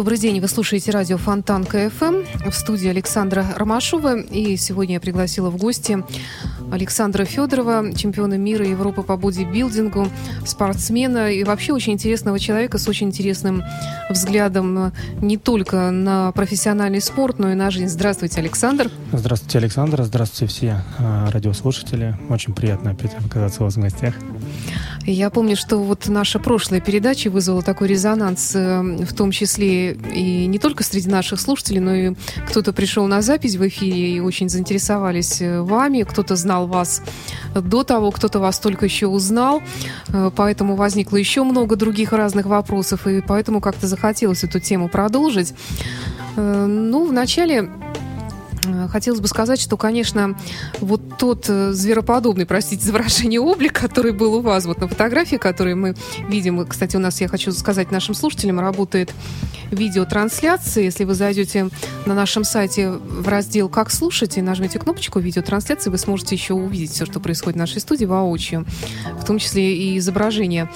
Добрый день, вы слушаете радио Фонтан КФМ в студии Александра Ромашова. И сегодня я пригласила в гости Александра Федорова, чемпиона мира и Европы по бодибилдингу, спортсмена и вообще очень интересного человека с очень интересным взглядом не только на профессиональный спорт, но и на жизнь. Здравствуйте, Александр. Здравствуйте, Александр. Здравствуйте, все э, радиослушатели. Очень приятно опять оказаться у вас в гостях. Я помню, что вот наша прошлая передача вызвала такой резонанс, э, в том числе и не только среди наших слушателей, но и кто-то пришел на запись в эфире и очень заинтересовались э, вами, кто-то знал вас до того, кто-то вас только еще узнал, Э, поэтому возникло еще много других разных вопросов, и поэтому как-то захотелось эту тему продолжить. Ну, вначале Хотелось бы сказать, что, конечно, вот тот э, звероподобный, простите за выражение, облик, который был у вас вот на фотографии, которые мы видим. Кстати, у нас, я хочу сказать нашим слушателям, работает видеотрансляция. Если вы зайдете на нашем сайте в раздел «Как слушать» и нажмете кнопочку «Видеотрансляции», вы сможете еще увидеть все, что происходит в нашей студии воочию, в том числе и изображение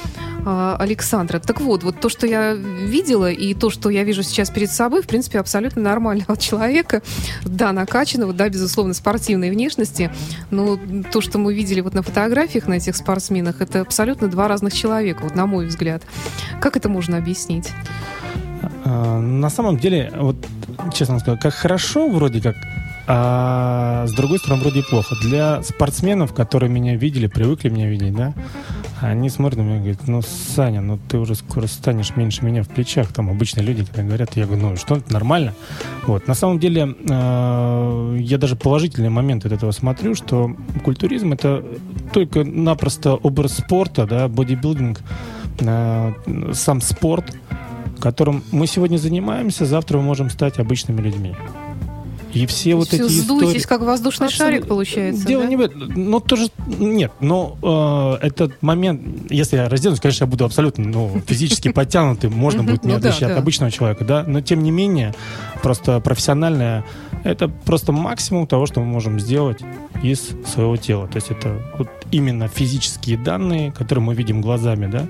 а, Александра. Так вот, вот то, что я видела, и то, что я вижу сейчас перед собой, в принципе, абсолютно нормального человека. Да, накачанного, да, безусловно, спортивной внешности. Но то, что мы видели вот на фотографиях на этих спортсменах, это абсолютно два разных человека, вот на мой взгляд. Как это можно объяснить? Э, На самом деле, вот честно сказать, как хорошо вроде как, а с другой стороны вроде плохо. Для спортсменов, которые меня видели, привыкли меня видеть, да, они смотрят на меня и говорят, ну, Саня, ну ты уже скоро станешь меньше меня в плечах. Там обычные люди, когда говорят, я говорю, ну что, это нормально. Вот. На самом деле, э, я даже положительные моменты от этого смотрю, что культуризм это только напросто образ спорта, да, бодибилдинг, э, сам спорт, которым мы сегодня занимаемся, завтра мы можем стать обычными людьми. И все вот Все эти сдуетесь, истории... как воздушный Абсолютно. шарик, получается, Дело да? не в этом. Ну, тоже... Нет, но э, этот момент... Если я разденусь, конечно, я буду абсолютно ну, физически подтянутый. Можно будет меня Ну да, отличить от обычного человека, да? Но, тем не менее, просто профессиональное... Это просто максимум того, что мы можем сделать из своего тела. То есть это вот именно физические данные, которые мы видим глазами, да?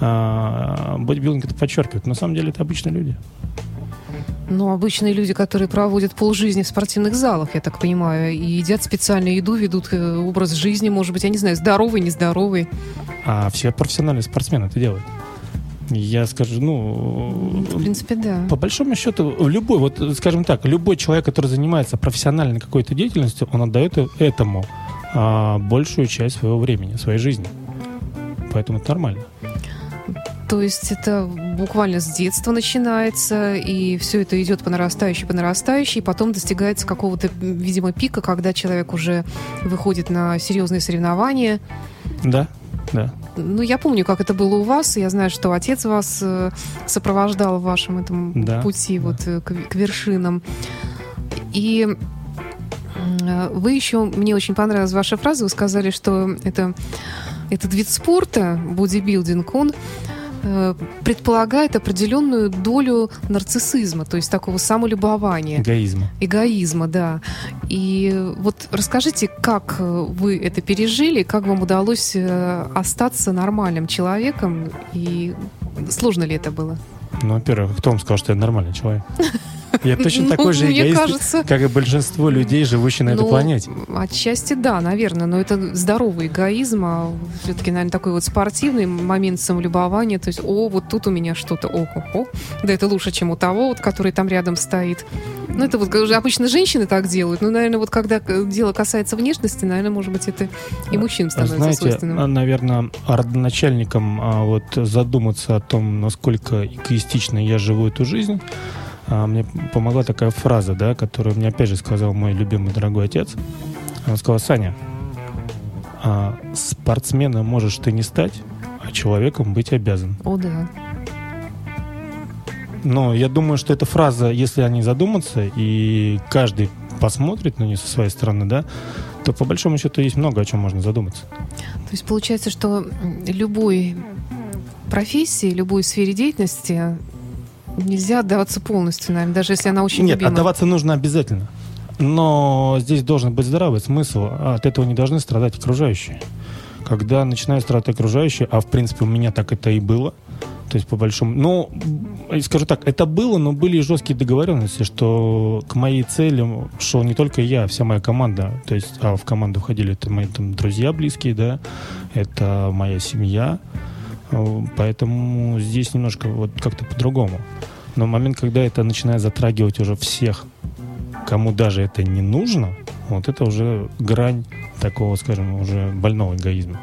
А, бодибилдинг это подчеркивает. На самом деле это обычные люди. Ну, обычные люди, которые проводят полжизни в спортивных залах, я так понимаю, и едят специальную еду, ведут э, образ жизни, может быть, я не знаю, здоровый, нездоровый. А все профессиональные спортсмены это делают. Я скажу, ну, В принципе, да. По большому счету, любой, вот скажем так, любой человек, который занимается профессиональной какой-то деятельностью, он отдает этому а, большую часть своего времени, своей жизни. Поэтому это нормально. То есть это буквально с детства начинается, и все это идет по нарастающей, по нарастающей, и потом достигается какого-то, видимо, пика, когда человек уже выходит на серьезные соревнования. Да, да. Ну, я помню, как это было у вас. Я знаю, что отец вас э, сопровождал в вашем этом Да, пути да. вот э, к, к вершинам. И э, вы еще, мне очень понравилась ваша фраза, вы сказали, что это, этот вид спорта, бодибилдинг, он предполагает определенную долю нарциссизма, то есть такого самолюбования Эгоизма. эгоизма, да. И вот расскажите, как э, вы это пережили, как вам удалось э, остаться нормальным человеком, и сложно ли это было? Ну, во-первых, кто вам сказал, что я нормальный человек? Я точно Ну, такой же мне эгоист, кажется- как и большинство людей, живущих на этой Ну, планете. Отчасти да, наверное, но это здоровый эгоизм, а все-таки, наверное, такой вот спортивный момент самолюбования, то есть, о, вот тут у меня что-то, о, о, о, да это лучше, чем у того, вот, который там рядом стоит. Ну, это вот обычно женщины так делают, но, наверное, вот когда дело касается внешности, наверное, может быть, это и мужчинам становится Знаете, свойственным. наверное, родоначальникам а, вот задуматься о том, насколько эгоистично я живу эту жизнь, а, мне помогла такая фраза, да, которую мне опять же сказал мой любимый дорогой отец. Он сказал, Саня, а, спортсменом можешь ты не стать, а человеком быть обязан. О, да. Но я думаю, что эта фраза, если они задуматься, и каждый посмотрит на нее со своей стороны, да, то по большому счету есть много о чем можно задуматься. То есть получается, что любой профессии, любой сфере деятельности нельзя отдаваться полностью, наверное, даже если она очень Нет, любима. отдаваться нужно обязательно. Но здесь должен быть здравый смысл, от этого не должны страдать окружающие. Когда начинают страдать окружающие, а в принципе у меня так это и было, то есть по большому... Ну, скажу так, это было, но были и жесткие договоренности, что к моей цели шел не только я, а вся моя команда. То есть а в команду входили это мои там, друзья близкие, да, это моя семья. Поэтому здесь немножко вот как-то по-другому. Но момент, когда это начинает затрагивать уже всех, кому даже это не нужно, вот это уже грань такого, скажем, уже больного эгоизма.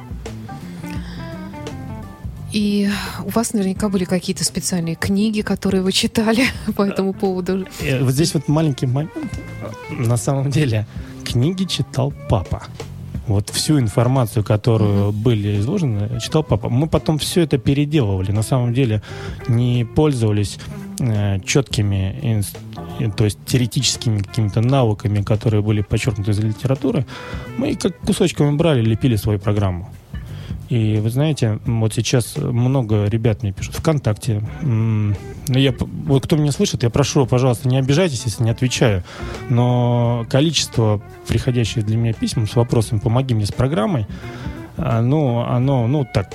И у вас наверняка были какие-то специальные книги, которые вы читали по этому поводу. Э, Вот здесь вот маленький момент. На самом деле, книги читал папа. Вот всю информацию, которую были изложены, читал папа. Мы потом все это переделывали. На самом деле не пользовались э, четкими, э, то есть теоретическими какими-то навыками, которые были подчеркнуты из литературы. Мы как кусочками брали, лепили свою программу. И вы знаете, вот сейчас много ребят мне пишут ВКонтакте. Ну, я, вот кто меня слышит, я прошу, пожалуйста, не обижайтесь, если не отвечаю. Но количество приходящих для меня писем с вопросом «помоги мне с программой», оно, оно ну, так,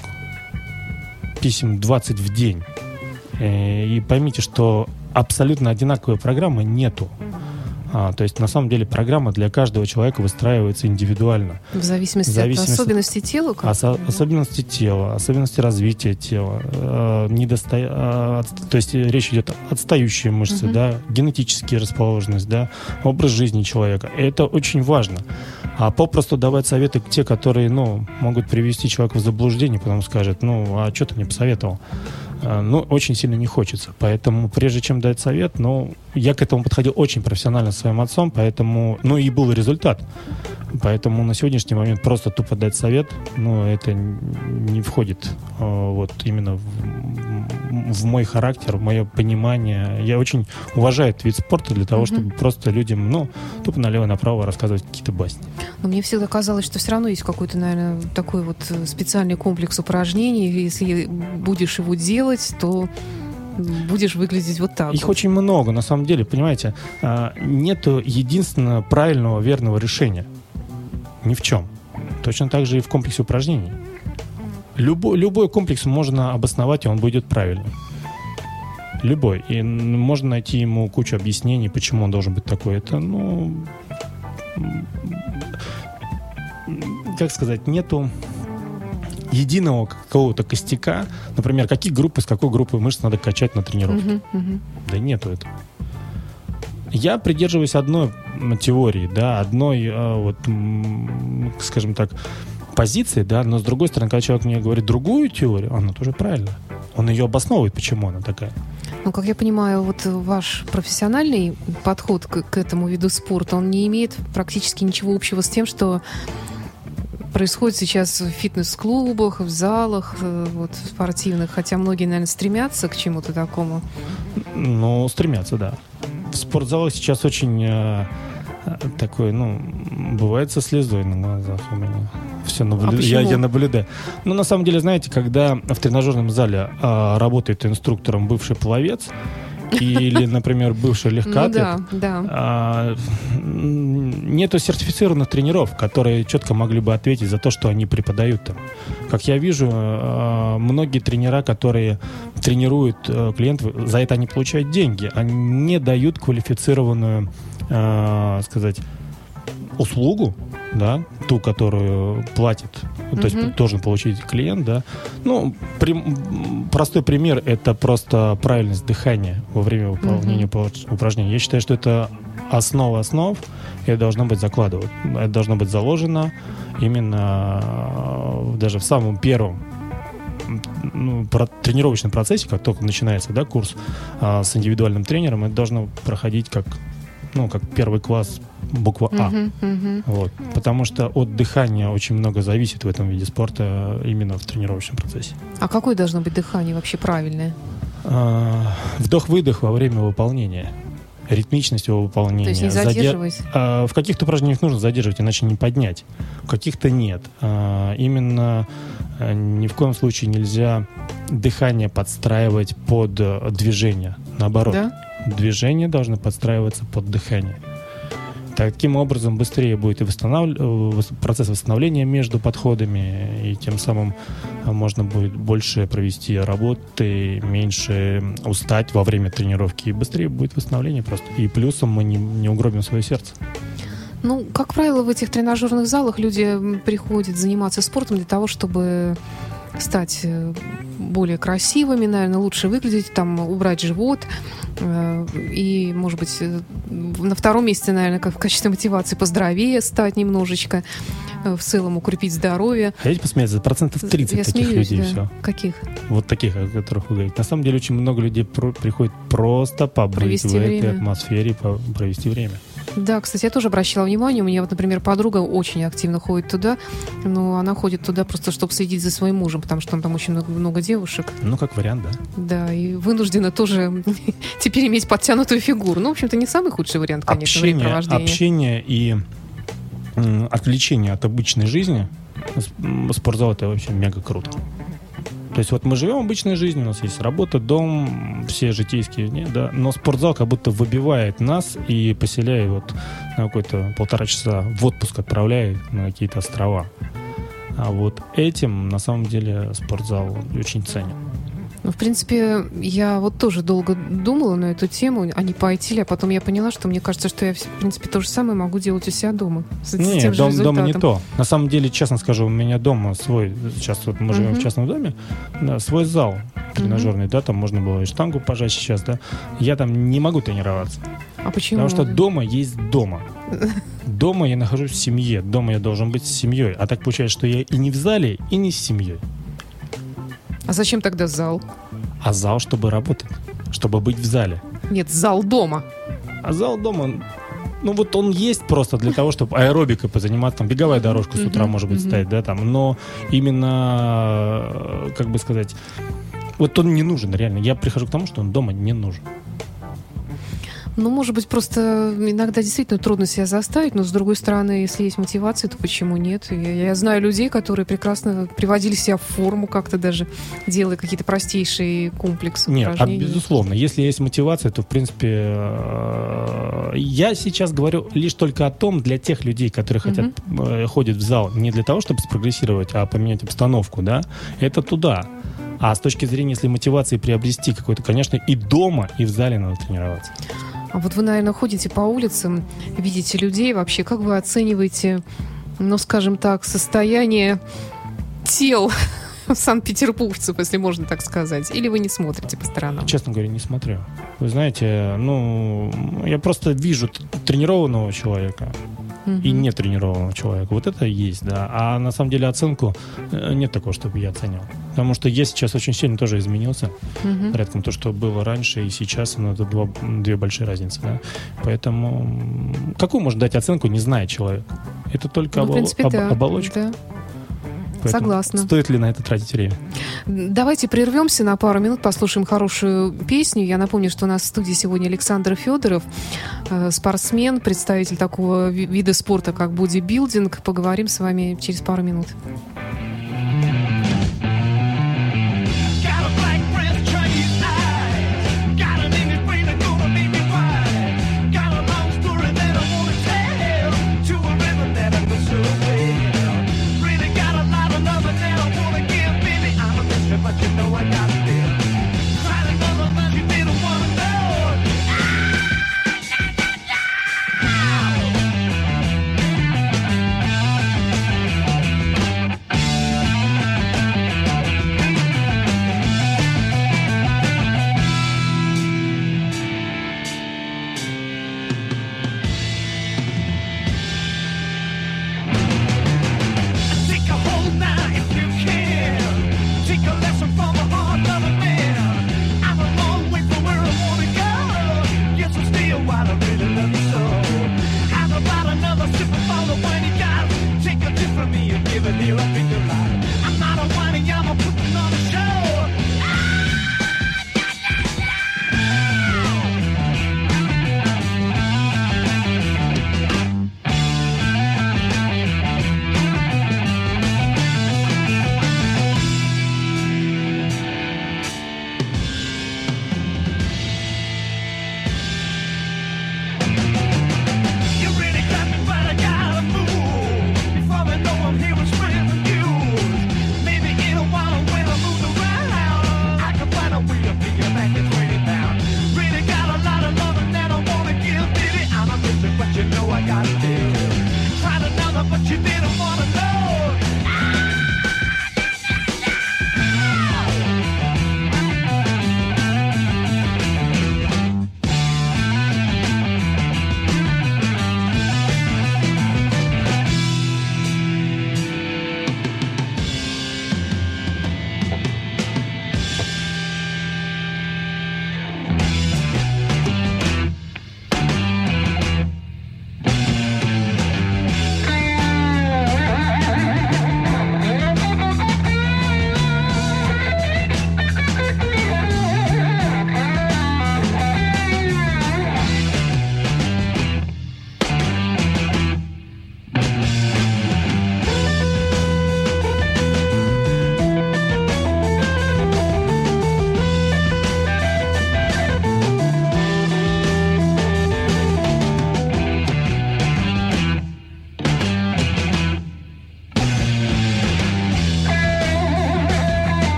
писем 20 в день. Э, И поймите, что абсолютно одинаковой программы нету. А, то есть, на самом деле, программа для каждого человека выстраивается индивидуально. В зависимости, В зависимости- от особенностей тела? как? Осо- особенности тела, особенности развития тела, э, недосто- э, то есть речь идет о отстающие мышцы, Мгм. да, генетические расположенность, да, образ жизни человека. Это очень важно. А попросту давать советы те, которые, ну, могут привести человека в заблуждение, потом скажет, ну, а что ты мне посоветовал? Э, Ну, очень сильно не хочется. Поэтому, прежде чем дать совет, ну, я к этому подходил очень профессионально со своим отцом, поэтому, ну, и был результат. Поэтому на сегодняшний момент просто тупо дать совет, ну, это не входит э, вот именно в, в мой характер, в мое понимание. Я очень уважаю этот вид спорта для того, Мгм. чтобы просто людям, ну, тупо налево-направо рассказывать какие-то басни. Но мне всегда казалось, что все равно есть какой-то, наверное, такой вот э, специальный комплекс упражнений. Если будешь его делать, то будешь выглядеть вот так. Их вот. очень много, на самом деле, понимаете. а, Нету единственного правильного, верного решения. Ни в чем. Точно так же и в комплексе упражнений. Любой, любой комплекс можно обосновать, и он будет правильным. Любой. И можно найти ему кучу объяснений, почему он должен быть такой. Это, ну... Как сказать, нету единого какого-то костяка. Например, какие группы, с какой группы мышц надо качать на тренировке. Мгм, мгм. Да нету этого. Я придерживаюсь одной теории, да, одной, а, вот, скажем так, позиции, да, но с другой стороны, когда человек мне говорит другую теорию, она тоже правильно. Он ее обосновывает, почему она такая. Ну, как я понимаю, вот ваш профессиональный подход к, к этому виду спорта, он не имеет практически ничего общего с тем, что происходит сейчас в фитнес-клубах, в залах э, вот, спортивных, хотя многие, наверное, стремятся к чему-то такому. Ну, стремятся, да. В спортзалах сейчас очень э, э, такой, ну, бывает со слезой на глазах у меня. Все наблю... А я, я наблюдаю. Ну, на самом деле, знаете, когда в тренажерном зале а, работает инструктором бывший пловец или, например, бывший Ну легкоатлет, да, да. а, нету сертифицированных тренеров, которые четко могли бы ответить за то, что они преподают там. Как я вижу, а, многие тренера, которые тренируют э, клиентов, за это они получают деньги, они не дают квалифицированную, а, сказать, услугу, да, ту, которую платит, то есть должен получить клиент, да. Ну, прям- простой пример – это просто правильность дыхания во время выполнения упор- упражнений. Я считаю, что это основа основ, и это должно быть закладывать. Это должно быть заложено именно э, даже в самом первом ну, про- тренировочном процессе, как только начинается да, курс а, с индивидуальным тренером, это должно проходить как, ну, как первый класс буква А. Мгм, мгм. Вот. Потому что от дыхания очень много зависит в этом виде спорта именно в тренировочном процессе. А какое должно быть дыхание вообще правильное? А, Вдох-выдох во время выполнения. ритмичность его выполнения. То есть не Заде- задерживать? А, В каких-то упражнениях нужно задерживать, иначе не поднять. В каких-то нет. А, Именно а, ни в коем случае нельзя дыхание подстраивать под э, движение. Наоборот, Да? движение должно подстраиваться под дыхание. Таким образом быстрее будет и восстанов- э, процесс восстановления между подходами, и тем самым можно будет больше провести работы, меньше устать во время тренировки, и быстрее будет восстановление просто. И плюсом мы не, не угробим свое сердце. Ну, как правило, в этих тренажерных залах люди приходят заниматься спортом для того, чтобы стать э, более красивыми, наверное, лучше выглядеть, там, убрать живот. э, И, может быть, э, на втором месте, наверное, как в качестве мотивации поздоровее стать немножечко, в целом укрепить здоровье. Хотите посмеяться? Процентов 30 Я таких смеюсь, людей да. все. Каких? Вот таких, о которых вы говорите. На самом деле очень много людей про- приходит просто побыть Провести в этой время. атмосфере, по- провести время. Да, кстати, я тоже обращала внимание. У меня вот, например, подруга очень активно ходит туда, но она ходит туда просто, чтобы следить за своим мужем, потому что там, там очень много, много девушек. Ну, как вариант, да. Да, и вынуждена тоже теперь иметь подтянутую фигуру. Ну, в общем-то, не самый худший вариант, конечно, общение, общение и отвлечение от обычной жизни, спортзал это вообще мега круто. То есть вот мы живем обычной жизнью, у нас есть работа, дом, все житейские, не, да, но спортзал как будто выбивает нас и поселяет вот на какой-то полтора часа в отпуск отправляет на какие-то острова. А вот этим на самом деле спортзал очень ценен. Ну, в принципе, я вот тоже долго думала на эту тему, а не пойти ли, а потом я поняла, что мне кажется, что я, в принципе, то же самое могу делать у себя дома. С, Не, тем дом, дома не то. На самом деле, честно скажу, у меня дома свой, сейчас вот мы живем Мгм. в частном доме, да, свой зал тренажерный, да, там можно было и штангу пожать сейчас, да. Я там не могу тренироваться, А почему? потому что дома есть дома. Дома я нахожусь в семье, дома я должен быть с семьей. А так получается, что я и не в зале, и не с семьей. А зачем тогда зал? А зал, чтобы работать, чтобы быть в зале. Нет, зал дома. А зал дома, ну вот он есть просто для того, чтобы аэробикой позаниматься, там беговая дорожка с утра может быть стоять, да, там, но именно, э, как бы сказать, вот он не нужен реально. Я прихожу к тому, что он дома не нужен. Ну, может быть, просто иногда действительно трудно себя заставить, но с другой стороны, если есть мотивация, то почему нет? Я, я знаю людей, которые прекрасно приводили себя в форму, как-то даже делая какие-то простейшие комплексы Нет, а безусловно, если есть мотивация, то в принципе э, я сейчас говорю лишь только о том для тех людей, которые хотят э, ходят в зал не для того, чтобы спрогрессировать, а поменять обстановку, да, это туда. А с точки зрения, если мотивации приобрести какой-то, конечно, и дома, и в зале надо тренироваться. А вот вы, наверное, ходите по улицам, видите людей вообще. Как вы оцениваете, ну, скажем так, состояние тел санкт-петербургцев, если можно так сказать? Или вы не смотрите по сторонам? Честно говоря, не смотрю. Вы знаете, ну, я просто вижу тренированного человека Мгм. и нетренированного человека. Вот это есть, да. А на самом деле оценку э, нет такого, чтобы я оценил. Потому что я сейчас очень сильно тоже изменился. Мгм. Порядком то, что было раньше и сейчас, ну, это два- две большие разницы. Да? Поэтому какую можно дать оценку, не зная человека? Это только Ну, обол- принципе, об- да. оболочка. да. Поэтому Согласна. Стоит ли на это тратить время? Давайте прервемся на пару минут, послушаем хорошую песню. Я напомню, что у нас в студии сегодня Александр Федоров, э, спортсмен, представитель такого ви- вида спорта, как бодибилдинг. Поговорим с вами через пару минут.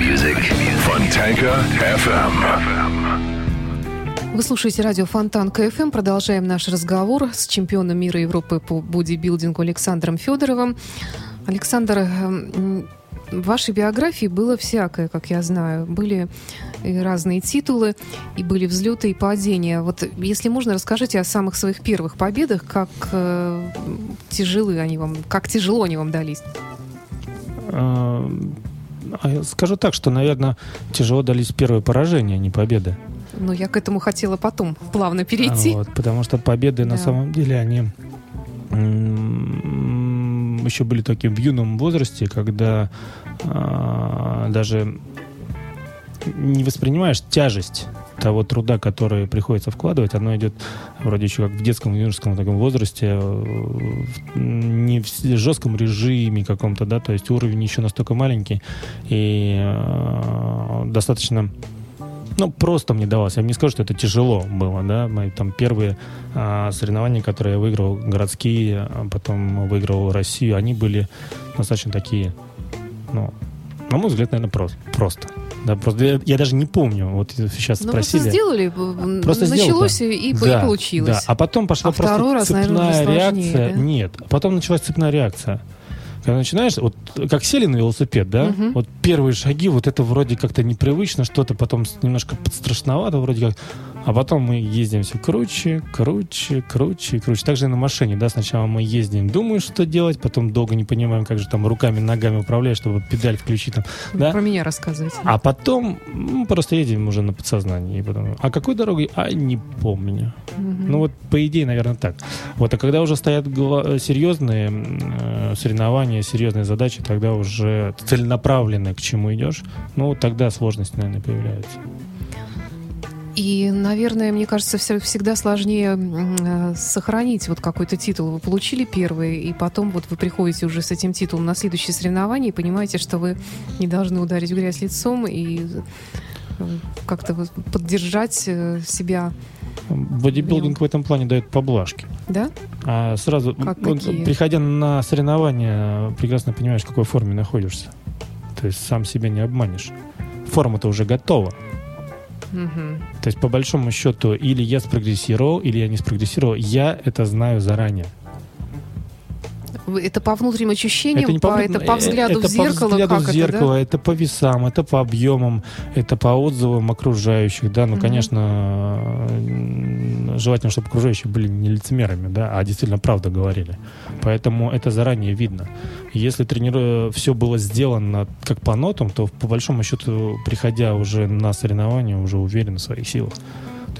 Fontanka FM. Вы слушаете радио Фонтан КФМ. Продолжаем наш разговор с чемпионом мира Европы по бодибилдингу Александром Федоровым. Александр, эм, в вашей биографии было всякое, как я знаю. Были и разные титулы, и были взлеты и падения. Вот, если можно, расскажите о самых своих первых победах, как э, тяжелы они вам, как тяжело они вам дались. А, Скажу так, что, наверное, тяжело дались первые поражения, а не победы. Но я к этому хотела потом плавно перейти. А Вот, потому что победы на Да. самом деле они еще были таким в юном возрасте, когда а, даже не воспринимаешь тяжесть того труда, который приходится вкладывать, оно идет вроде еще как в детском юношеском таком возрасте, э, в- не в жестком режиме каком-то, да, то есть уровень еще настолько маленький и э, достаточно ну, просто мне давалось. Я не скажу, что это тяжело было, да. Мои там первые а, соревнования, которые я выиграл, городские, а потом выиграл Россию, они были достаточно такие, ну, на мой взгляд, наверное, просто. просто. Да, просто я, я даже не помню. Вот сейчас Ну, просто спросили. сделали, м, Просто началось да. и, и Да, получилось. Да. А потом пошла А просто второй раз, цепная наверное, уже сложнее, реакция. да? Нет. А потом началась цепная реакция. Когда начинаешь, вот как сели на велосипед, да, Мгм. вот первые шаги, вот это вроде как-то непривычно, что-то потом немножко страшновато, вроде как, а потом мы ездим все круче, круче, круче, круче. Также и на машине, да, сначала мы ездим, думаем, что делать, потом долго не понимаем, как же там руками, ногами управлять, чтобы педаль включить там, да. Про меня рассказывайте. А потом м, просто едем уже на подсознании. И потом, а какой дорогой? А не помню. Мгм. Ну вот, по идее, наверное, так. Вот, а когда уже стоят серьезные э, соревнования, серьезные задачи, тогда уже целенаправленно к чему идешь, ну, тогда сложности, наверное, появляются. И, наверное, мне кажется, все- всегда сложнее э, сохранить вот какой-то титул. Вы получили первый, и потом вот вы приходите уже с этим титулом на следующее соревнование и понимаете, что вы не должны ударить грязь лицом и э, как-то вот поддержать э, себя, Бодибилдинг в этом плане дает поблажки. да? А сразу, Как какие? приходя на соревнования, прекрасно понимаешь, в какой форме находишься. То есть сам себя не обманешь. Форма-то уже готова. Мгм. То есть, по большому счету, или я спрогрессировал, или я не спрогрессировал. Я это знаю заранее. Это по внутренним ощущениям, не по, внут- это по взгляду это в зеркало, по взгляду как в зеркало, это, это, по весам, это по объемам, это по отзывам окружающих, да. Ну, Мгм. конечно, желательно, чтобы окружающие были не лицемерами, да, а действительно правду говорили. Поэтому это заранее видно. Если трениру... все было сделано как по нотам, то по большому счету, приходя уже на соревнования, уже уверен в своих силах.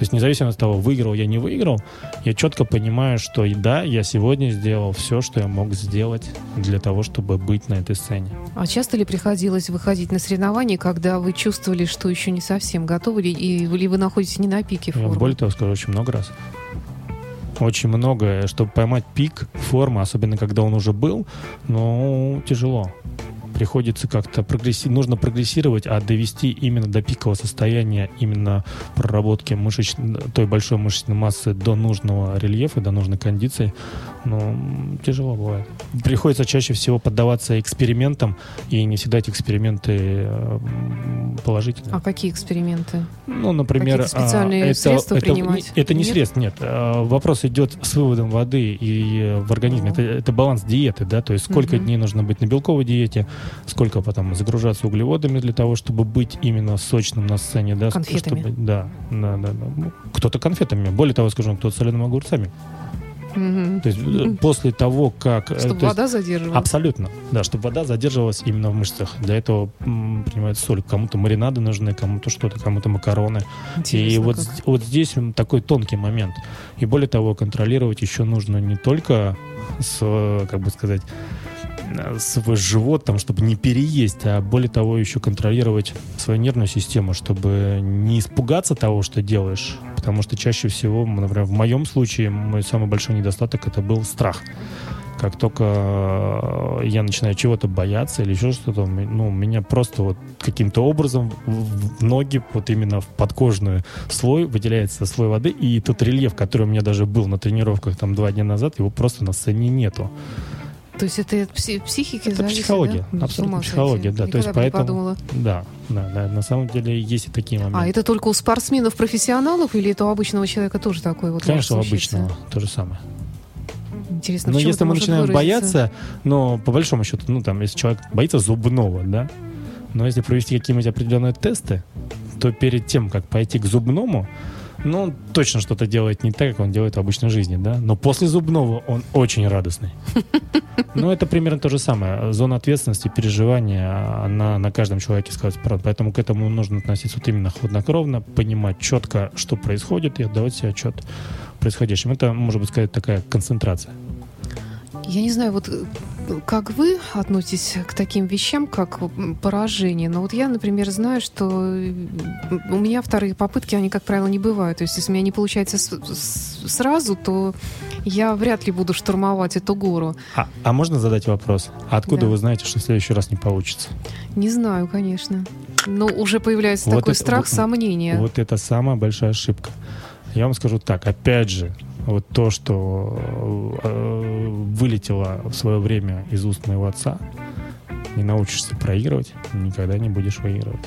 То есть независимо от того, выиграл я, не выиграл, я четко понимаю, что и да, я сегодня сделал все, что я мог сделать для того, чтобы быть на этой сцене. А часто ли приходилось выходить на соревнования, когда вы чувствовали, что еще не совсем готовы, и, или вы находитесь не на пике Я формы? более того скажу, очень много раз. Очень много, чтобы поймать пик формы, особенно когда он уже был, ну, тяжело. Приходится как-то прогрессировать, нужно прогрессировать, а довести именно до пикового состояния, именно проработки мышеч... той большой мышечной массы до нужного рельефа, до нужной кондиции, ну, тяжело бывает. Приходится чаще всего поддаваться экспериментам, и не всегда эти эксперименты э, положительные. А какие эксперименты? Ну, например, Какие-то специальные а, это, средства это, принимать? это не Нет? средств, нет. А, Вопрос идет с выводом воды и э, в организме. Это, это баланс диеты, да, то есть сколько Мгм. дней нужно быть на белковой диете, сколько потом загружаться углеводами для того, чтобы быть именно сочным на сцене, да, Конфетами. чтобы- да, да, да, да. Ну, Кто-то конфетами, более того, скажу, кто-то солеными огурцами. То есть э, после того, как... э, Чтобы то есть- вода задерживалась. Абсолютно, да, чтобы вода задерживалась именно в мышцах. Для этого м, принимается соль. Кому-то маринады нужны, кому-то что-то, кому-то макароны. И Интересно вот, как. з- вот здесь такой тонкий момент. И более того, контролировать еще нужно не только с, э, как бы сказать, свой живот, там, чтобы не переесть, а более того, еще контролировать свою нервную систему, чтобы не испугаться того, что делаешь. Потому что чаще всего, например, в моем случае, мой самый большой недостаток это был страх. Как только э, я начинаю чего-то бояться или еще что-то, ну, меня просто вот каким-то образом в ноги, вот именно в подкожную слой выделяется слой воды, и тот рельеф, который у меня даже был на тренировках там два дня назад, его просто на сцене нету. То есть это психики Это зависит, психология, да? Абсолютно психология, да. То есть Никогда бы не поэтому, подумала. да, да, да, на самом деле есть и такие моменты. А это только у спортсменов-профессионалов или это у обычного человека тоже такое вот Конечно, у обычного то же самое. Интересно, Но если мы начинаем выразиться? бояться, но по большому счету, ну там, если человек боится зубного, да, но если провести какие-нибудь определенные тесты, то перед тем, как пойти к зубному, ну, он точно что-то делает не так, как он делает в обычной жизни, да. Но после зубного он очень радостный. Ну, это примерно то же самое. Зона ответственности, переживания, она на каждом человеке сказать правду. Поэтому к этому нужно относиться вот именно хладнокровно, понимать четко, что происходит, и отдавать себе отчет происходящем. Это, может быть, сказать, такая концентрация. Я не знаю, вот э, как вы относитесь к таким вещам, как поражение. Но вот я, например, знаю, что э, у меня вторые попытки, они, как правило, не бывают. То есть, если у меня не получается сразу, то я вряд ли буду штурмовать эту гору. А, а можно задать вопрос? А откуда Да. вы знаете, что в следующий раз не получится? Не знаю, конечно. Но уже появляется Вот такой это- страх, вот- сомнения. Вот это самая большая ошибка. Я вам скажу так, опять же, вот то, что э, вылетело в свое время из уст моего отца, не научишься проигрывать, никогда не будешь выигрывать.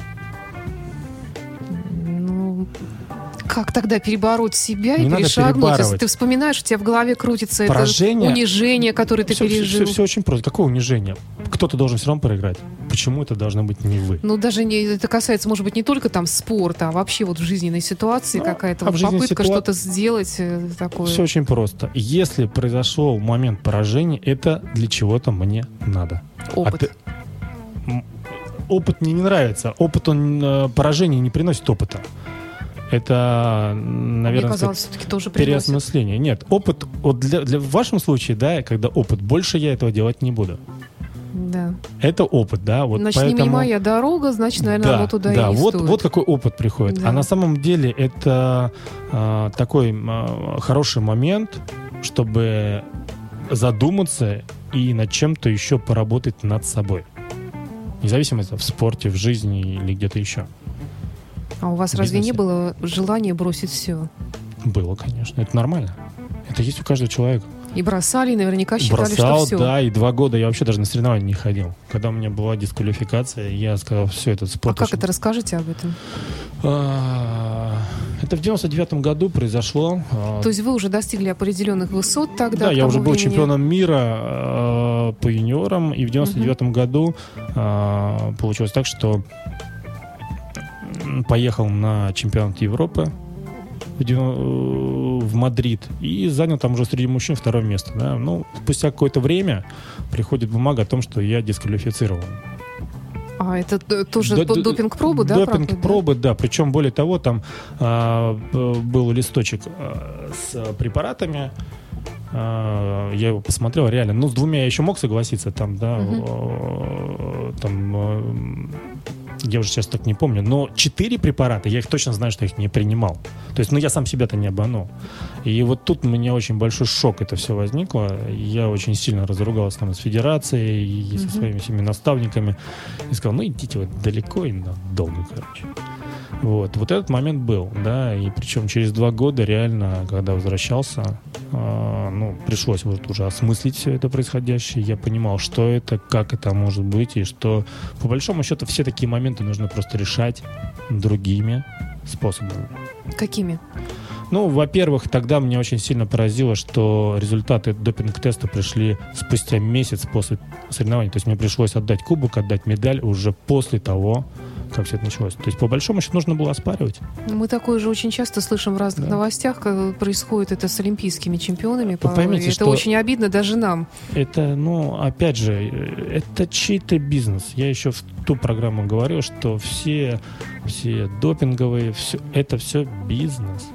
Ну, как тогда перебороть себя Не и перешагнуть? Если ты вспоминаешь, у тебя в голове крутится Поражение- это унижение, которое ты все, пережил. очень просто. Какое унижение? Кто-то должен все равно проиграть. Почему это должно быть не вы? Ну, даже не, это касается, может быть, не только там спорта, а вообще вот в жизненной ситуации Ну, какая-то а вот попытка ситуа- что-то сделать э, такое. Все очень просто. Если произошел момент поражения, это для чего-то мне надо. Опыт. А ты- М, Опыт мне не нравится. Опыт, он э, поражение не приносит опыта. Это, м, Мне наверное, казалось, все-таки тоже приносит. переосмысление. Нет, опыт, вот для, для- в вашем случае, да, когда опыт, больше я этого делать не буду. Да. Это опыт, да, вот Значит, не поэтому... моя дорога, значит, наверное, да, оно туда да, и не вот, стоит. вот какой опыт приходит. Да. А на самом деле это а, такой а, хороший момент, чтобы задуматься и над чем-то еще поработать над собой. Независимо это в спорте, в жизни или где-то еще. А у вас в разве не было желания бросить все? Было, конечно. Это нормально. Это есть у каждого человека. И бросали, и наверняка считали, Бросал, что все. да, и два года я вообще даже на соревнования не ходил. Когда у меня была дисквалификация, я сказал, все, этот А спорт... как очень- это? Расскажите об этом. А, Это в 99 году произошло. А, То есть вы уже достигли определенных высот тогда? Да, я уже был времени? чемпионом мира э, по юниорам, и в 99 году э, получилось так, что поехал на чемпионат Европы в, э, в Мадрид и занял там уже среди мужчин второе место. Да. Ну, спустя какое-то время приходит бумага о том, что я дисквалифицирован. А это тоже Да, под д- допинг-пробу, да? проходит, да? Допинг-пробы, да. Причем, более того, там а, был листочек а, с препаратами. А, я его посмотрел, реально. Ну, с двумя я еще мог согласиться, там, да, э, там, я уже сейчас так не помню, но четыре препарата, я их точно знаю, что их не принимал. То есть, ну, я сам себя-то не обманул. И вот тут у меня очень большой шок это все возникло. Я очень сильно разругался там с федерацией и со своими всеми наставниками. И сказал, ну, идите вы далеко и надолго, короче. Вот, вот этот момент был, да, и причем через два года реально, когда возвращался, а, ну, пришлось вот уже осмыслить все это происходящее, я понимал, что это, как это может быть, и что, по большому счету, все такие моменты нужно просто решать другими способами. Какими? Ну, во-первых, тогда меня очень сильно поразило, что результаты допинг-теста пришли спустя месяц после соревнований. То есть мне пришлось отдать кубок, отдать медаль уже после того, как все это началось. То есть, по большому счету, нужно было оспаривать. Мы такое же очень часто слышим в разных Да. новостях, как происходит это с олимпийскими чемпионами. порой. поймите, это что- очень обидно даже нам. Это, ну, опять же, это чей-то бизнес. Я еще в ту программу говорил, что все, все допинговые, все, это все бизнес.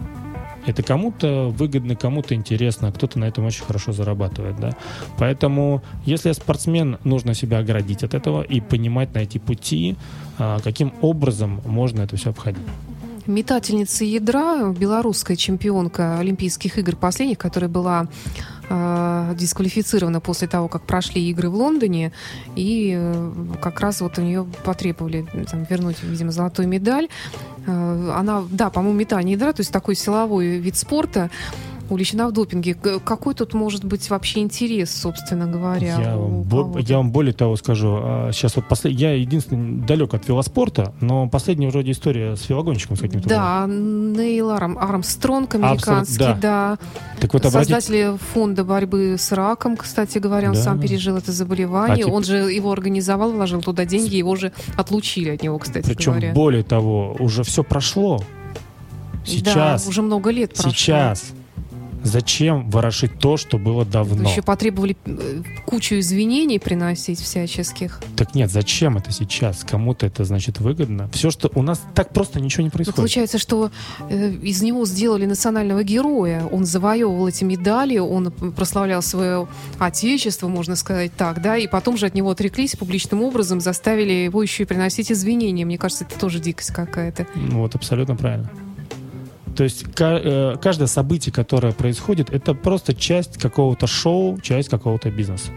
Это кому-то выгодно, кому-то интересно, а кто-то на этом очень хорошо зарабатывает, да. Поэтому, если спортсмен, нужно себя оградить от этого и понимать, найти пути, а, каким образом можно это все обходить. Метательница ядра, белорусская чемпионка Олимпийских игр последних, которая была э, дисквалифицирована после того, как прошли игры в Лондоне, и э, как раз вот у нее потребовали там, вернуть, видимо, золотую медаль. Э, она, да, по-моему, метание ядра, то есть такой силовой вид спорта. Увлечена в допинге. Какой тут может быть вообще интерес, собственно говоря? Я вам, бо- я вам более того скажу. а, Сейчас вот послед- я единственный далек от велоспорта, но последняя вроде история с велогонщиком с каким-то. Да, Нейл Арм, Армстронг, американский, да. да. Так вот обратите, Создатели фонда борьбы с раком, кстати говоря, он Да. сам пережил это заболевание. А тип- Он же его организовал, вложил туда деньги, его же отлучили от него, кстати причем говоря. более того, уже все прошло. Сейчас, Да, уже много лет прошло. сейчас. Зачем ворошить то, что было давно? Еще потребовали э, кучу извинений приносить всяческих. Так нет, зачем это сейчас? Кому-то это значит выгодно. Все, что у нас так просто ничего не Ну, происходит. получается, что э, из него сделали национального героя. Он завоевывал эти медали, он прославлял свое отечество, можно сказать так, да, и потом же от него отреклись публичным образом, заставили его еще и приносить извинения. Мне кажется, это тоже дикость какая-то. Ну, Вот абсолютно правильно. То есть э, каждое событие, которое происходит, это просто часть какого-то шоу, часть какого-то бизнеса.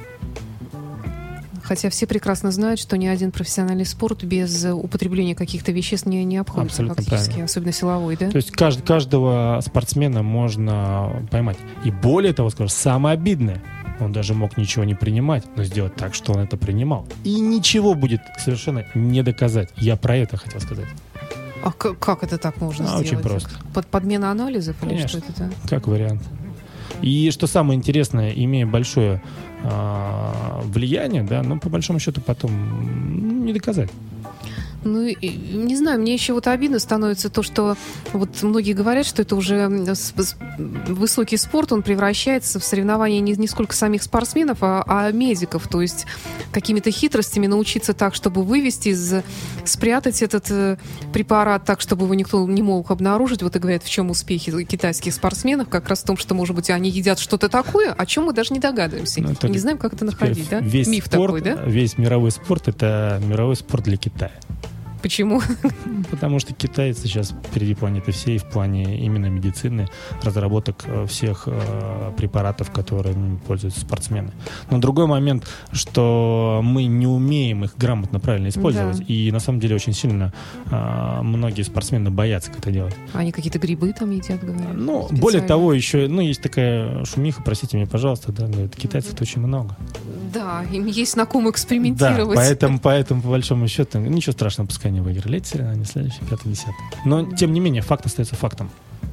Хотя все прекрасно знают, что ни один профессиональный спорт без э, употребления каких-то веществ не, не обходится Абсолютно фактически, правильно. особенно силовой, да? То есть кажд- каждого спортсмена можно поймать. И более того, скажу, самое обидное, он даже мог ничего не принимать, но сделать так, что он это принимал. И ничего будет совершенно не доказать. Я про это хотел сказать. А к- как это так можно А, сделать? очень просто. Под подмена анализов или Конечно. что это? Как вариант. И что самое интересное, имея большое а, влияние, да, но по большому счету потом м, не доказать. Ну, не знаю, мне еще вот обидно становится то, что вот многие говорят, что это уже высокий спорт, он превращается в соревнование не, не сколько самих спортсменов, а, а медиков. То есть какими-то хитростями научиться так, чтобы вывести, из, спрятать этот э, препарат так, чтобы его никто не мог обнаружить. Вот и говорят, в чем успехи китайских спортсменов, как раз в том, что, может быть, они едят что-то такое, о чем мы даже не догадываемся. Ну, не знаем, как это находить, да? Весь Миф спорт, такой, да? весь мировой спорт это мировой спорт для Китая. Почему? Потому что китайцы сейчас впереди планеты всей в плане именно медицины, разработок э, всех э, препаратов, которыми пользуются спортсмены. Но другой момент, что мы не умеем их грамотно, правильно использовать. Да. И на самом деле очень сильно э, многие спортсмены боятся это делать. Они какие-то грибы там едят, говорят. Ну, специально. более того, еще, ну, есть такая шумиха, простите меня, пожалуйста, да, говорят, китайцев очень много. Да, им есть на ком Да, экспериментировать. поэтому, поэтому, по большому счету, ничего страшного, пускай не выиграли эти соревнования, следующий, пятый, десятый. Но, тем не менее, факт остается фактом.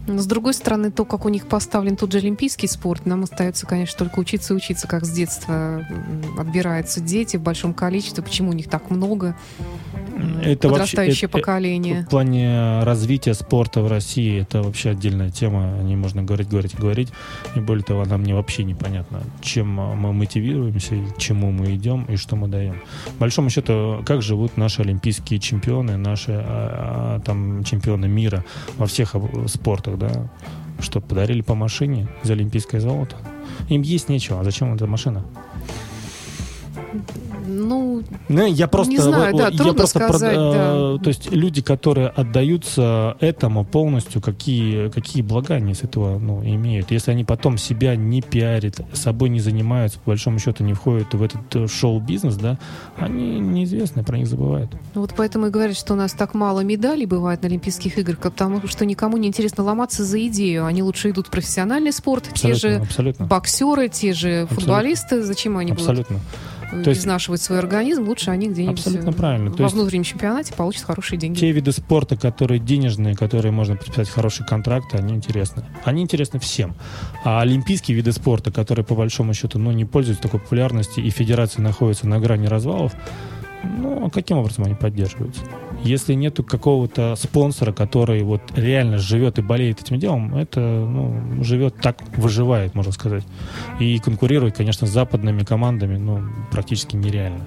Но с другой стороны, то, как у них поставлен тот же олимпийский спорт, нам остается, конечно, только учиться и учиться, как с детства отбираются дети в большом количестве, почему у них так много, Это вообще- подрастающее это- поколение. В плане развития спорта в России это вообще отдельная тема. О ней можно говорить, говорить, говорить. И более того, нам не вообще непонятно, чем а, мы мотивируемся, чему мы идем и что мы даем. По большому счету, как живут наши олимпийские чемпионы, наши а, а, там чемпионы мира во всех об- спортах, да? Что, подарили по машине за олимпийское золото? Им есть нечего, а зачем эта машина? Ну, Ну, я просто, Не знаю, да, я трудно просто сказать, э, да. То есть люди, которые отдаются этому полностью, какие, какие блага они с этого ну, имеют. Если они потом себя не пиарят, собой не занимаются, по большому счету не входят в этот э, шоу-бизнес, да, они неизвестны, про них забывают. ну вот поэтому и говорят, что у нас так мало медалей бывает на Олимпийских играх, потому что никому не интересно ломаться за идею. Они лучше идут в профессиональный спорт, те Абсолютно, же абсолютно. боксеры, те же Абсолютно. футболисты, зачем они Абсолютно. будут То есть- изнашивать свой организм, лучше они где-нибудь Абсолютно э, правильно. То во есть- внутреннем чемпионате получат хорошие деньги. Те виды спорта, которые денежные, которые можно подписать хорошие контракты, они интересны. Они интересны всем. А олимпийские виды спорта, которые по большому счету ну, не пользуются такой популярностью, и федерации находятся на грани развалов, ну, а каким образом они поддерживаются? Если нету какого-то спонсора, который вот реально живет и болеет этим делом, это ну, живет так, выживает, можно сказать. И конкурировать, конечно, с западными командами ну, практически нереально.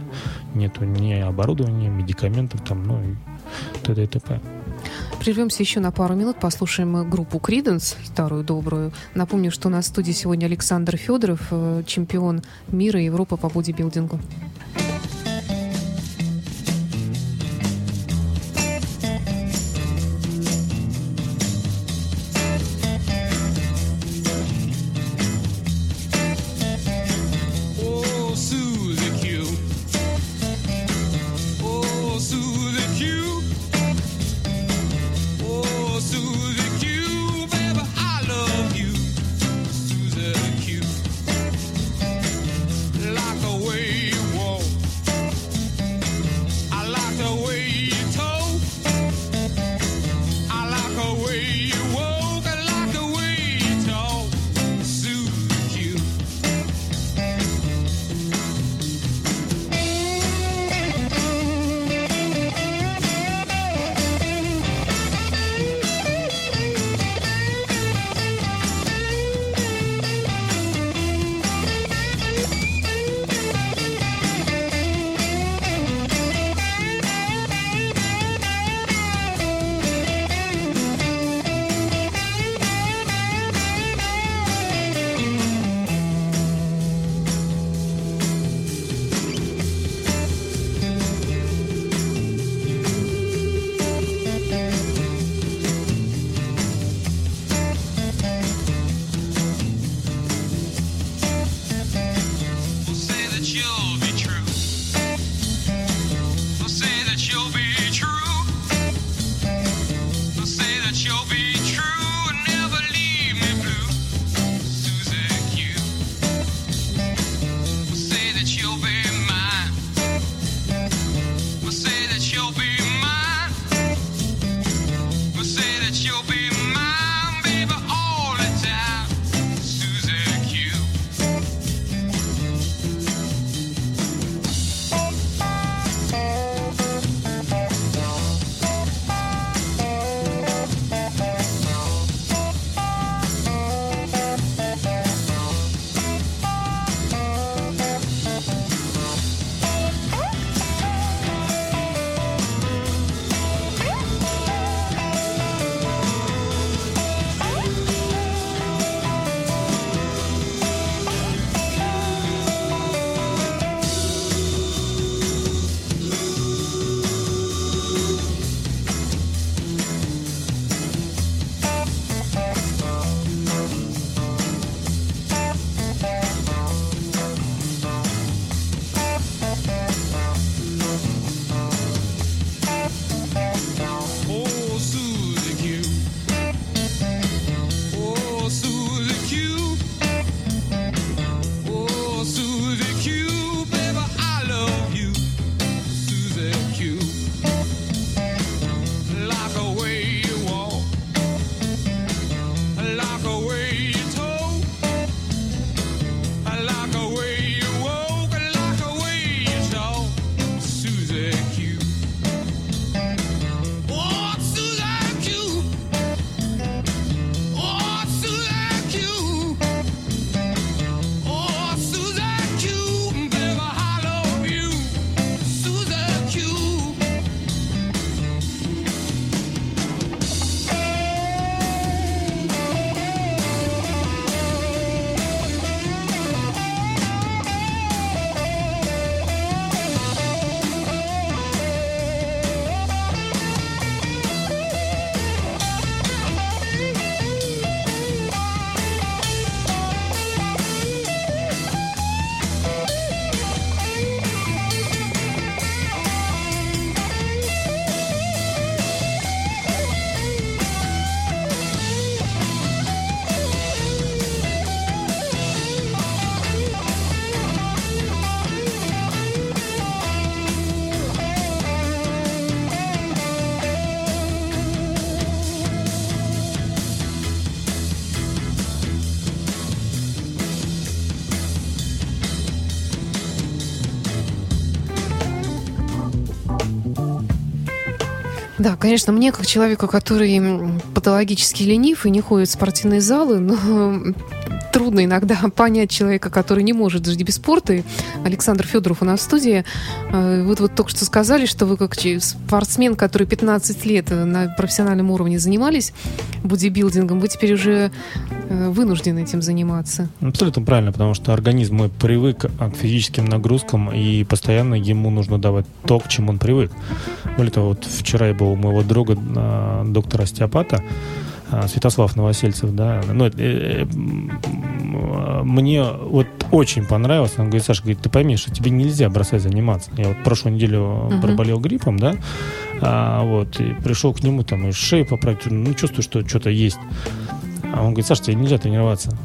Нету ни оборудования, медикаментов, там, ну и т.д. и т.п. Прервемся еще на пару минут, послушаем группу Криденс, старую добрую. Напомню, что у нас в студии сегодня Александр Федоров, э, чемпион мира и Европы по бодибилдингу. Да, конечно, мне, как человеку, который патологически ленив и не ходит в спортивные залы, но трудно иногда понять человека, который не может жить без спорта. И Александр Федоров у нас в студии. Э, Вы вот только что сказали, что вы как спортсмен, который 15 лет э, на профессиональном уровне занимались бодибилдингом, вы теперь уже э, вынуждены этим заниматься. Абсолютно правильно, потому что организм мой привык а, к физическим нагрузкам, и постоянно ему нужно давать то, к чему он привык. Более того, вот вчера я был у моего друга, а, доктора остеопата, а, Святослав Новосельцев, да, ну, э, м, мне вот очень понравилось, он говорит, Саша, говорит, ты пойми, что тебе нельзя бросать заниматься. Я вот прошлую неделю Мгм. проболел гриппом, да, а, вот, и пришел к нему, там, и шею поправить, ну, чувствую, что что-то есть. А он говорит, Саша, тебе нельзя тренироваться.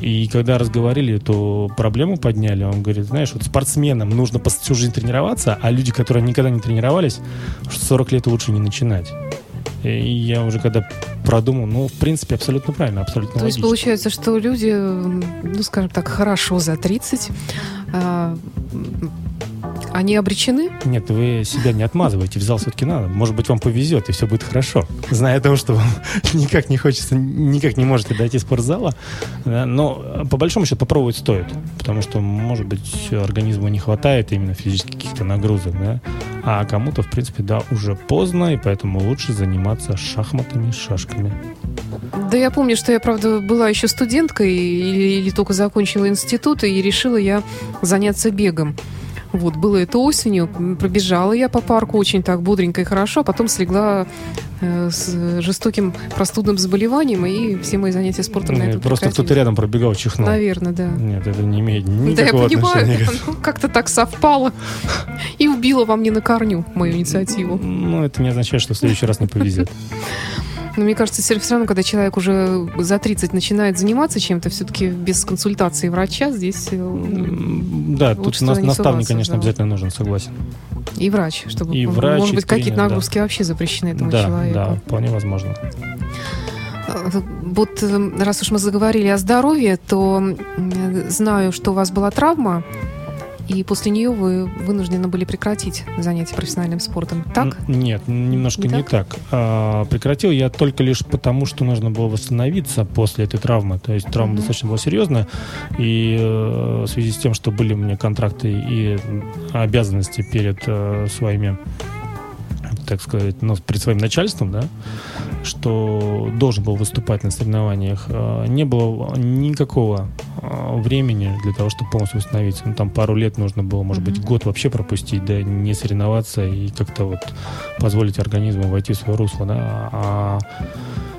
И когда разговорили, эту проблему подняли, он говорит, знаешь, вот спортсменам нужно всю жизнь тренироваться, а люди, которые никогда не тренировались, что 40 лет лучше не начинать. И я уже когда продумал, ну, в принципе, абсолютно правильно, абсолютно То есть логично. получается, что люди, ну, скажем так, хорошо за 30, а, м, они обречены? Нет, вы себя не отмазываете, в зал все-таки надо. Может быть, вам повезет, и все будет хорошо. Зная о том, что вам никак не хочется, никак не можете дойти из спортзала, но э, по большому счету попробовать стоит. Потому что, может быть, организму не хватает именно физических каких-то нагрузок, да. А кому-то, в принципе, да, уже поздно, и поэтому лучше заниматься шахматами, шашками. Да я помню, что я, правда, была еще студенткой или, или только закончила институт, и решила я заняться бегом. Вот, было это осенью, пробежала я по парку очень так бодренько и хорошо, а потом слегла э, с жестоким простудным заболеванием, и все мои занятия спортом на Э, этом Просто кто-то рядом пробегал, чихнул. Наверное, да. Нет, это не имеет да, я никакого понимаю, ну, как-то так совпало и убило во мне на корню мою инициативу. Ну, это не означает, что в следующий раз не повезет. Но мне кажется, все равно, когда человек уже за 30 начинает заниматься чем-то, все-таки без консультации врача здесь э, Да, тут нас- наставник, конечно, да. обязательно нужен, согласен. и врач, чтобы, И врач, может быть, какие-то тренер, да. нагрузки вообще запрещены этому да, человеку. да, вполне возможно. Э, Вот э, раз уж мы заговорили о здоровье, то знаю, что у вас была травма, и после нее вы вынуждены были прекратить занятия профессиональным спортом. Так? Нет, немножко Не не, так. А, прекратил я только лишь потому, что нужно было восстановиться после этой травмы. То есть травма Мгм. достаточно была серьезная. И э, в связи с тем, что были у меня контракты и обязанности перед э, своими так сказать, ну, перед своим начальством, да, что должен был выступать на соревнованиях, э, не было никакого э, времени для того, чтобы полностью восстановиться. Ну, там пару лет нужно было, может быть, год вообще пропустить, да, не соревноваться и как-то вот позволить организму войти в свое русло, да. А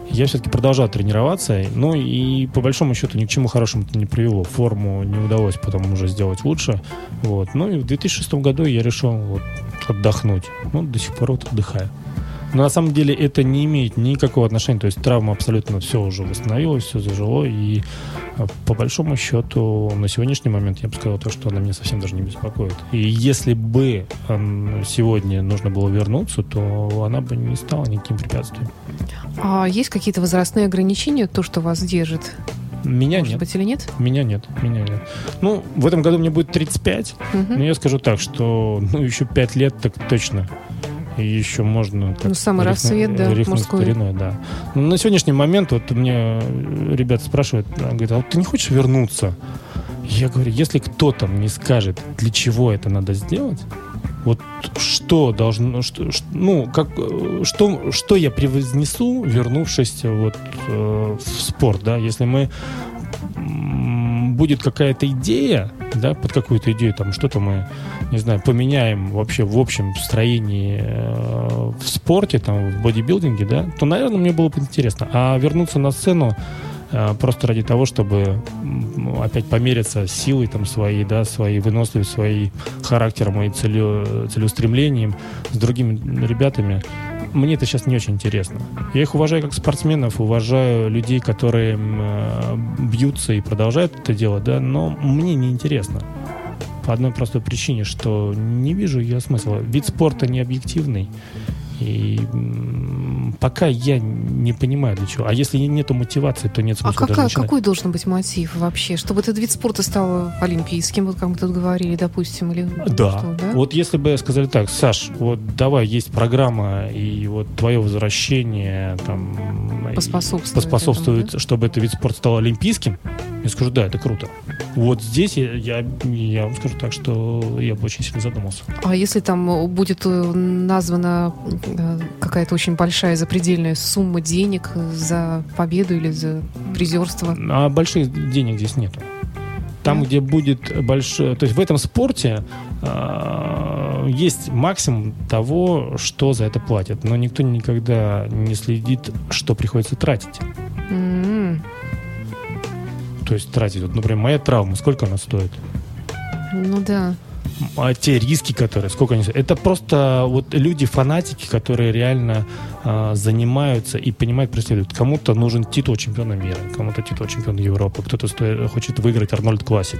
я все-таки продолжал тренироваться, ну и по большому счету ни к чему хорошему это не привело. Форму не удалось потом уже сделать лучше. Вот. Ну и в 2006 году я решил вот отдохнуть. Ну, до сих пор вот отдыхаю. Но на самом деле это не имеет никакого отношения. То есть травма абсолютно все уже восстановилась, все зажило. И э, по большому счету на сегодняшний момент я бы сказал то, что она меня совсем даже не беспокоит. И если бы сегодня нужно было вернуться, то она бы не стала никаким препятствием. А есть какие-то возрастные ограничения, то, что вас держит? Меня Может нет. быть, или нет? Меня нет. Меня нет. Ну, в этом году мне будет 35. Мгм. Но я скажу так, что ну, еще 5 лет так точно. И еще можно... так Ну, самый рехну- рассвет, да, мужской. стариной, да. Но на сегодняшний момент вот мне э, ребята спрашивают, говорят, а вот ты не хочешь вернуться? Я говорю, если кто-то мне скажет, для чего это надо сделать, вот что должно, что, ну, как, э, что, что я превознесу, вернувшись вот э, в спорт, да, если мы будет какая-то идея, да, под какую-то идею, там что-то мы, не знаю, поменяем вообще в общем строении э, в спорте, там, в бодибилдинге, да, то, наверное, мне было бы интересно. А вернуться на сцену просто ради того, чтобы опять помериться силой там своей, да, своей выносливостью, своим характером и целё- целеустремлением с другими ребятами, мне это сейчас не очень интересно. Я их уважаю как спортсменов, уважаю людей, которые э, бьются и продолжают это делать, да, но мне не интересно. По одной простой причине, что не вижу я смысла. Вид спорта не объективный. И пока я не понимаю для чего. А если нету мотивации, то нет А смысла даже какая, начинать. какой должен быть мотив вообще? Чтобы этот вид спорта стал олимпийским, вот как мы тут говорили, допустим, или Да. что, да? Вот если бы сказали так, Саш, вот давай, есть программа, и вот твое возвращение там Поспособствует поспособствует, этому, чтобы этот вид спорта стал олимпийским, я скажу, да, это круто. Вот здесь я, я, я вам скажу так, что я бы очень сильно задумался. А если там будет э, названа э, какая-то очень большая запредельная сумма денег за победу или за призерство? А больших денег здесь нету. Там, Да. где будет большое... То есть в этом спорте а, есть максимум того, что за это платят. Но никто никогда не следит, что приходится тратить. То есть тратить. Вот, например, моя травма, сколько она стоит? Ну да. А те риски, которые, сколько они? Это просто вот люди-фанатики, которые реально а, занимаются и понимают, преследуют. Кому-то нужен титул чемпиона мира, кому-то титул чемпиона Европы, кто-то стоит- хочет выиграть Арнольд Классик.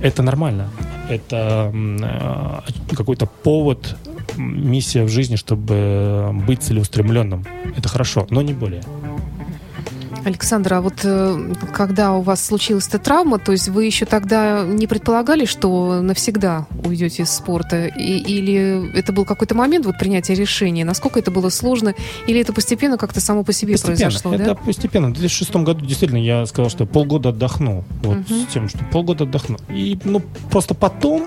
Это нормально. Это а, какой-то повод, миссия в жизни, чтобы быть целеустремленным. Это хорошо, но не более. Александр, а вот э, когда у вас случилась эта травма, то есть вы еще тогда не предполагали, что навсегда уйдете из спорта? И- или это был какой-то момент вот принятия решения? Насколько это было сложно? Или это постепенно как-то само по себе Постепенно. произошло? Это да? постепенно. В 2006 году действительно я сказал, что полгода отдохну. Вот Мгм. с тем, что полгода отдохну. И ну просто потом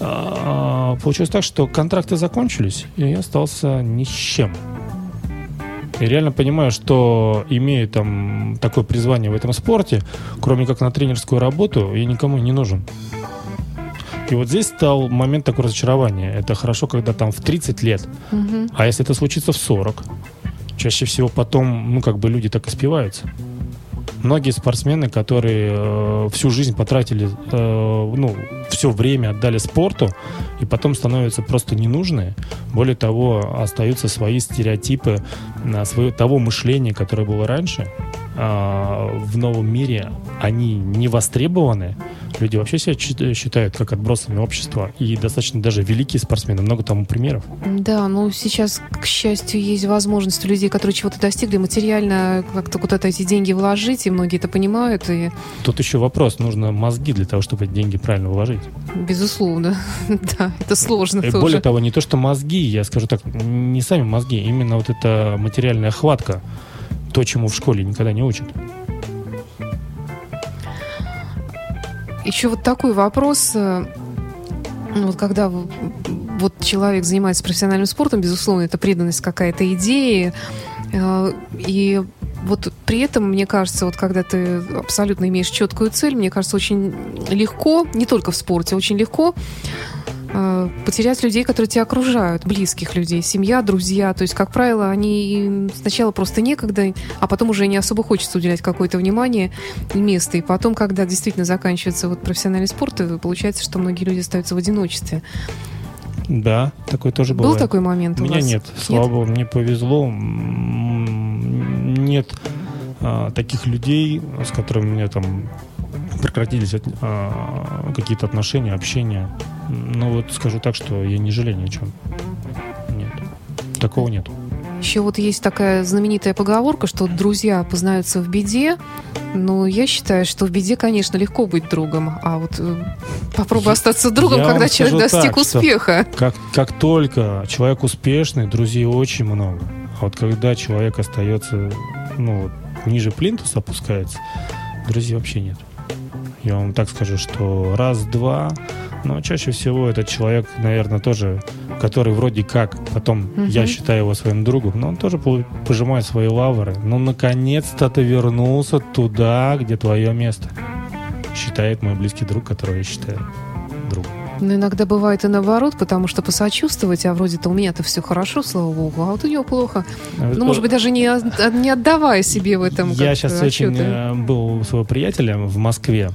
а, получилось так, что контракты закончились, и я остался ни с чем. И реально понимаю, что имея там такое призвание в этом спорте, кроме как на тренерскую работу, я никому не нужен. И вот здесь стал момент такого разочарования. Это хорошо, когда там в 30 лет Мгм. а если это случится в 40? Чаще всего потом, ну, как бы люди так и спиваются. Многие спортсмены, которые э, всю жизнь потратили, э, ну, все время отдали спорту, и потом становятся просто ненужные. Более того, остаются свои стереотипы на свое, того мышления, которое было раньше. А, в новом мире они не востребованы. Люди вообще себя чит- считают как отбросами общества. И достаточно даже великие спортсмены. Много тому примеров. Да, ну сейчас, к счастью, есть возможность у людей, которые чего-то достигли, материально как-то куда-то эти деньги вложить, и многие это понимают, и Тут еще вопрос, нужно мозги для того, чтобы эти деньги правильно вложить. безусловно, да, это сложно И тоже. более того, не то, что мозги, я скажу так, не сами мозги, именно вот эта материальная хватка, то, чему в школе никогда не учат. Еще вот такой вопрос. э, ну, Вот когда вот человек занимается профессиональным спортом, безусловно, это преданность какая-то идее. э, И вот при этом, мне кажется, вот когда ты абсолютно имеешь четкую цель, мне кажется, очень легко, не только в спорте, очень легко потерять людей, которые тебя окружают, близких людей, семья, друзья. То есть, как правило, они сначала просто некогда, а потом уже не особо хочется уделять какое-то внимание и место. И потом, когда действительно заканчивается вот профессиональный спорт, э, получается, что многие люди остаются в одиночестве. Да, такое тоже Был бывает. такой момент У у меня вас? нет, слава богу, мне повезло. Нет а, таких людей, с которыми у меня там прекратились от- а, какие-то отношения, общение. Ну вот скажу так, что я не жалею ни о чем. Нет, такого нет. Еще вот есть такая знаменитая поговорка, что друзья познаются в беде. Но я считаю, что в беде, конечно, легко быть другом. А вот э, попробуй Я- остаться другом, я когда человек достиг так, успеха. Как, как только человек успешный, друзей очень много. А вот когда человек остается, ну, ниже плинтуса опускается, друзей вообще нет. Я вам так скажу, что раз-два, но чаще всего этот человек, наверное, тоже, который вроде как, потом Мгм. я считаю его своим другом, но он тоже пожимает свои лавры. Ну, наконец-то ты вернулся туда, где твое место. Считает мой близкий друг, которого я считаю другом. Но иногда бывает и наоборот, потому что посочувствовать, а вроде-то у меня-то все хорошо, слава богу, а вот у него плохо. Ну, может быть, даже не, от- не отдавая себе в этом Я сейчас очень отчеты. э, был у своего приятеля в Москве.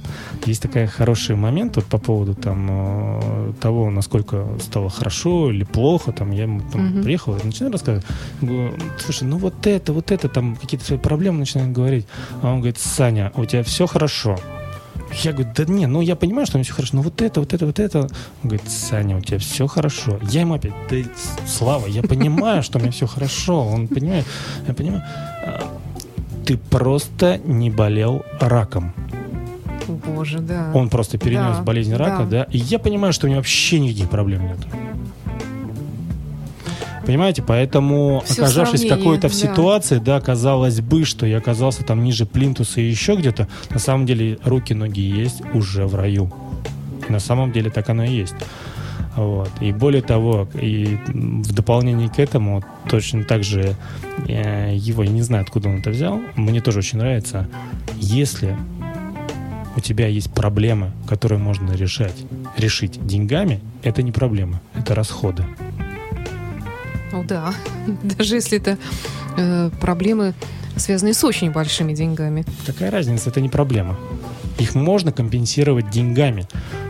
Есть такой хороший момент вот по поводу там э, того, насколько стало хорошо или плохо. Там я ему там, Мгм. приехал и начинаю рассказывать. Говорю, Слушай, ну вот это, вот это, там какие-то свои проблемы начинаю говорить. А он говорит, Саня, у тебя все хорошо. Я говорю, да не, ну я понимаю, что у меня все хорошо, но вот это, вот это, вот это. Он говорит, Саня, у тебя все хорошо. Я ему опять, да, Слава, я понимаю, что у меня все хорошо. Он понимает, я понимаю. «А, Ты просто не болел раком. Боже, да. Он просто перенес Да, болезнь рака, да. да. И я понимаю, что у него вообще никаких проблем нет. Понимаете, поэтому, Всё в оказавшись какой-то в ситуации, да, казалось бы, что я оказался там ниже плинтуса и еще где-то, на самом деле руки, ноги есть уже в раю. На самом деле так оно и есть. Вот. И более того, и в дополнение к этому, точно так же э, его, я не знаю, откуда он это взял, мне тоже очень нравится, если у тебя есть проблемы, которые можно решать, решить деньгами, это не проблема, это расходы. Ну да. Даже если это э, проблемы, связанные с очень большими деньгами. Какая разница, это не проблема. Их можно компенсировать деньгами,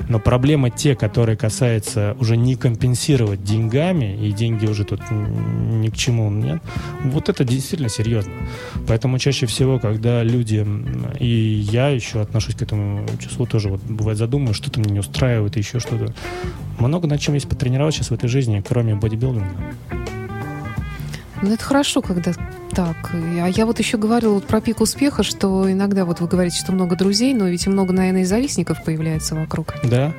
но проблема те, которые касаются уже не компенсировать деньгами, и деньги уже тут ни к чему нет, вот это действительно серьезно. Поэтому чаще всего, когда люди, и я еще отношусь к этому числу, тоже вот бывает задумаю, что-то мне не устраивает, еще что-то. Много над чем есть потренировать сейчас в этой жизни, кроме бодибилдинга. Ну, это хорошо, когда так. А я вот еще говорила вот про пик успеха, что иногда вот вы говорите, что много друзей, но ведь и много, наверное, и завистников появляется вокруг. Да,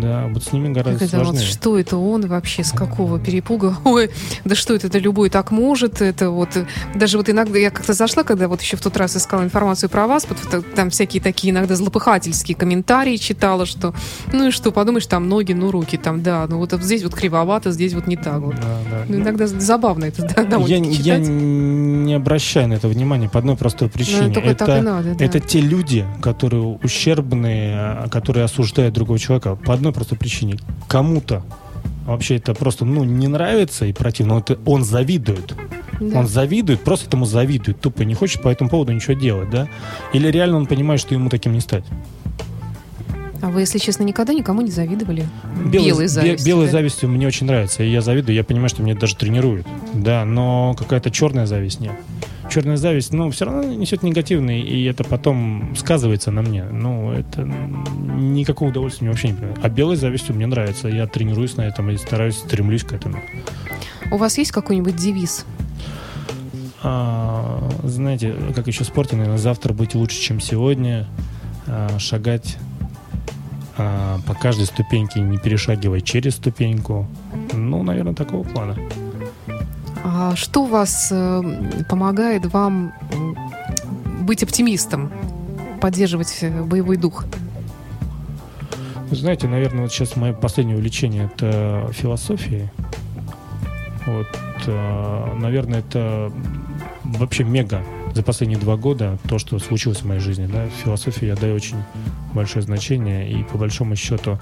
да, вот с ними гораздо Как это вот, сложнее. что это он вообще, с какого перепуга? Ой, да что это, да любой так может. Это вот, э, даже вот иногда, я как-то зашла, когда вот еще в тот раз искала информацию про вас, это- там всякие такие иногда злопыхательские комментарии читала, что, ну и что, подумаешь, там ноги, ну руки, там, да, ну вот здесь вот кривовато, здесь вот не так вот. Да, да. Ну, иногда забавно это, да, я, довольно-таки я читать. не обращаю на это внимания по одной простой причине. Ну, только так и надо, да. это те люди, которые ущербные, а, которые осуждают другого человека по одной простой причине. Кому-то вообще это просто ну, не нравится и противно. Вот он завидует. Да. Он завидует, просто этому завидует. Тупо не хочет по этому поводу ничего делать, да? Или реально он понимает, что ему таким не стать. А вы, если честно, никогда никому не завидовали? Белой, Белой бе- завистью, белой да? завистью мне очень нравится. И я завидую, я понимаю, что меня даже тренируют. Да, но какая-то черная зависть нет. Черная зависть, ну, все равно несет негативный, и это потом сказывается на мне. Ну, это никакого удовольствия мне вообще не приносит. А белой завистью мне нравится. Я тренируюсь на этом и стараюсь, стремлюсь к этому. У вас есть какой-нибудь девиз? А, знаете, как еще в спорте, наверное, завтра быть лучше, чем сегодня, а, шагать а, по каждой ступеньке, не перешагивая через ступеньку. Ну, наверное, такого плана. А что вас э, помогает вам быть оптимистом, поддерживать э, боевой дух? Знаете, наверное, вот сейчас мое последнее увлечение это философия. Вот, э, наверное, это вообще мега за последние два года то, что случилось в моей жизни. Да? Философии я даю очень большое значение, и по большому счету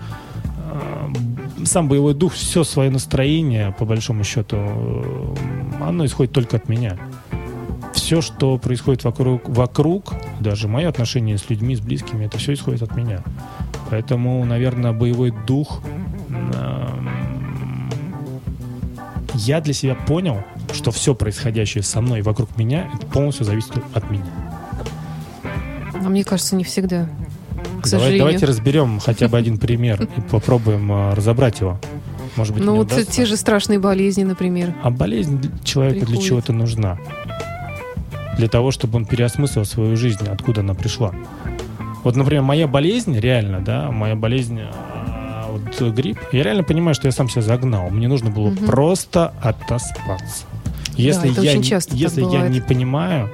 сам боевой дух, все свое настроение, по большому счету, э, оно исходит только от меня. Все, что происходит вокруг, вокруг, даже мои отношения с людьми, с близкими, это все исходит от меня. Поэтому, наверное, боевой дух. эм, Я для себя понял, что все происходящее со мной и вокруг меня, полностью зависит от меня. А мне кажется, не всегда. К сожалению. давайте разберем хотя бы один пример и попробуем э, разобрать его. Может быть, ну вот удастся. те же страшные болезни, например. А болезнь для человека для Приходит. чего-то нужна? Для того, чтобы он переосмыслил свою жизнь, откуда она пришла. Вот, например, моя болезнь, реально, да, моя болезнь, а, вот грипп, я реально понимаю, что я сам себя загнал. Мне нужно было Мгм. просто отоспаться. Если, это я, не- часто если я не понимаю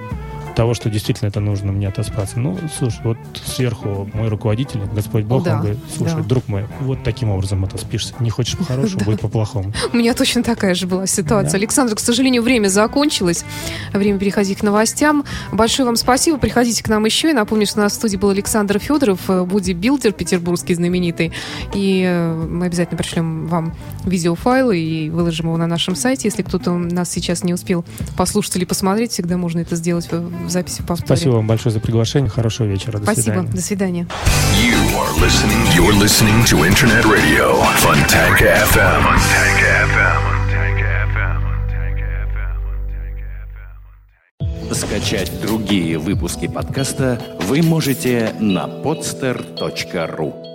того, что действительно это нужно мне отоспаться, ну, слушай, вот сверху мой руководитель, Господь Бог, Да, он говорит, слушай, да. друг мой, вот таким образом отоспишься. Не хочешь по-хорошему, будет по-плохому. У меня точно такая же была ситуация. Александр, к сожалению, время закончилось. Время переходить к новостям. Большое вам спасибо. Приходите к нам еще. И напомню, что у нас в студии был Александр Федоров, э, бодибилдер петербургский знаменитый. И э, мы обязательно пришлем вам видеофайлы и выложим его на нашем сайте. Если кто-то нас сейчас не успел послушать или посмотреть, всегда можно это сделать в, в записи в повторе. Спасибо вам большое за приглашение. Хорошего вечера. До Спасибо. свидания. До свидания. You are listening. You're listening to Internet Radio, Funtanka FM. Funtanka FM. Funtanka FM. Funtanka FM. Funtanka FM. С Скачать другие выпуски подкаста вы можете на podster.ru